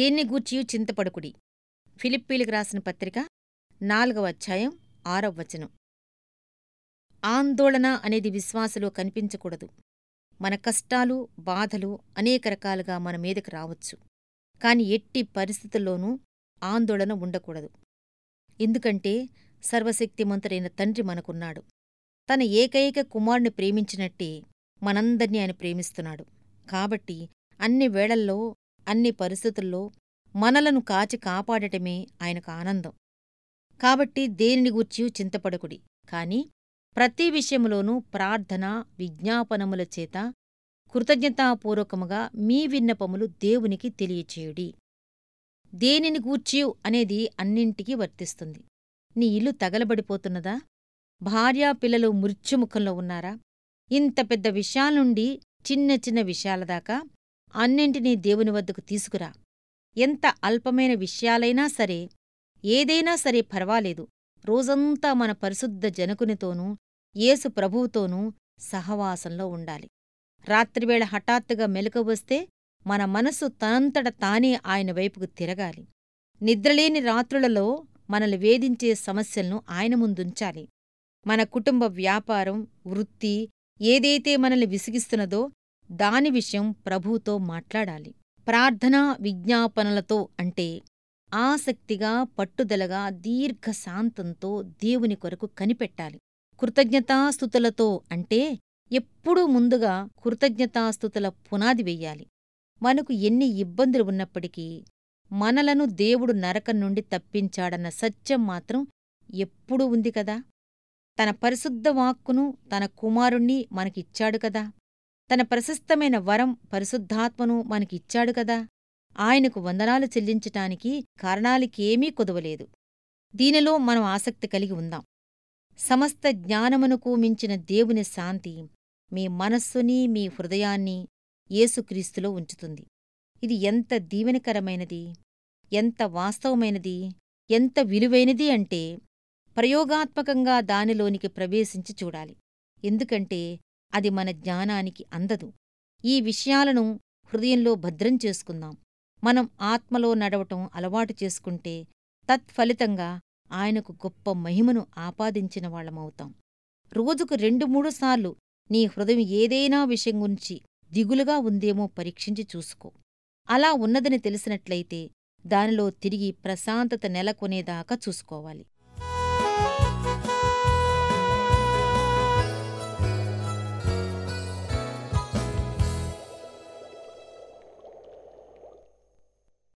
దేన్ని గూర్చియు చింతపడుకుడి. ఫిలిప్పీలకు రాసిన పత్రిక నాలుగవ అధ్యాయం ఆరవ వచనం. ఆందోళన అనేది విశ్వాసలో కనిపించకూడదు. మన కష్టాలు బాధలు అనేక రకాలుగా మన మీదకు రావచ్చు. కాని ఎట్టి పరిస్థితుల్లోనూ ఆందోళన ఉండకూడదు. ఎందుకంటే సర్వశక్తిమంతుడైన తండ్రి మనకున్నాడు. తన ఏకైక కుమారుని ప్రేమించినట్టే మనందర్నీ ఆయన ప్రేమిస్తున్నాడు. కాబట్టి అన్ని వేళల్లో అన్ని పరిస్థితుల్లో మనలను కాచి కాపాడటమే ఆయనకు ఆనందం. కాబట్టి దేనిని గూర్చి చింతపడకుడి. కాని ప్రతి విషయములోనూ ప్రార్థన విజ్ఞాపనముల చేత కృతజ్ఞతాపూర్వకముగా మీ విన్నపములు దేవునికి తెలియచేయుడి. దేనిని గూర్చియు అనేది అన్నింటికీ వర్తిస్తుంది. నీ ఇల్లు తగలబడిపోతున్నదా? భార్యా పిల్లలు మృత్యుముఖంలో ఉన్నారా? ఇంత పెద్ద విషయాల నుండి చిన్న చిన్న విషయాల దాకా అన్నింటినీ దేవుని వద్దకు తీసుకురా. ఎంత అల్పమైన విషయాలైనా సరే ఏదైనా సరే పర్వాలేదు. రోజంతా మన పరిశుద్ధ జనకునితోనూ యేసు ప్రభువుతోనూ సహవాసంలో ఉండాలి. రాత్రివేళ హఠాత్తుగా మెలకువస్తే మన మనస్సు తనంతట తానే ఆయన వైపుకు తిరగాలి. నిద్రలేని రాత్రులలో మనల్ని వేధించే సమస్యలను ఆయన ముందుంచాలి. మన కుటుంబ వ్యాపారం వృత్తి ఏదైతే మనల్ని విసిగిస్తున్నదో దాని విషయం ప్రభువుతో మాట్లాడాలి. ప్రార్థనా విజ్ఞాపనలతో అంటే ఆసక్తిగా పట్టుదలగా దీర్ఘశాంతంతో దేవుని కొరకు కనిపెట్టాలి. కృతజ్ఞతాస్థుతులతో అంటే ఎప్పుడూ ముందుగా కృతజ్ఞతాస్థుతుల పునాది వెయ్యాలి మనకు ఎన్ని ఇబ్బందులు ఉన్నప్పటికీ మనలను దేవుడు నరకం నుండి తప్పించాడన్న సత్యం మాత్రం ఎప్పుడూ ఉంది కదా? తన పరిశుద్ధ వాక్కును తన కుమారుణ్ణి మనకిచ్చాడు కదా? తన ప్రశస్తమైన వరం పరిశుద్ధాత్మను మనకిచ్చాడు కదా. ఆయనకు వందనాలు చెల్లించటానికి కారణాలకేమీ కుదవలేదు. దీనిలో మనం ఆసక్తి కలిగి ఉందాం. సమస్త జ్ఞానమునకు మించిన దేవుని శాంతి మీ మనస్సుని మీ హృదయాన్ని యేసుక్రీస్తులో ఉంచుతుంది. ఇది ఎంత దీవెనకరమైనది ఎంత వాస్తవమైనది ఎంత విలువైనది అంటే ప్రయోగాత్మకంగా దానిలోనికి ప్రవేశించి చూడాలి. ఎందుకంటే అది మన జ్ఞానానికి అందదు. ఈ విషయాలను హృదయంలో భద్రం చేసుకుందాం. మనం ఆత్మలో నడవటం అలవాటు చేసుకుంటే తత్ఫలితంగా ఆయనకు గొప్ప మహిమను ఆపాదించిన వాళ్ళమవుతాం. రోజుకు రెండు మూడు సార్లు నీ హృదయం ఏదైనా విషయం గురించి దిగులుగా ఉందేమో పరీక్షించి చూసుకో. అలా ఉన్నదని తెలిసినట్లయితే దానిలో తిరిగి ప్రశాంతత నెలకొనేదాకా చూసుకోవాలి.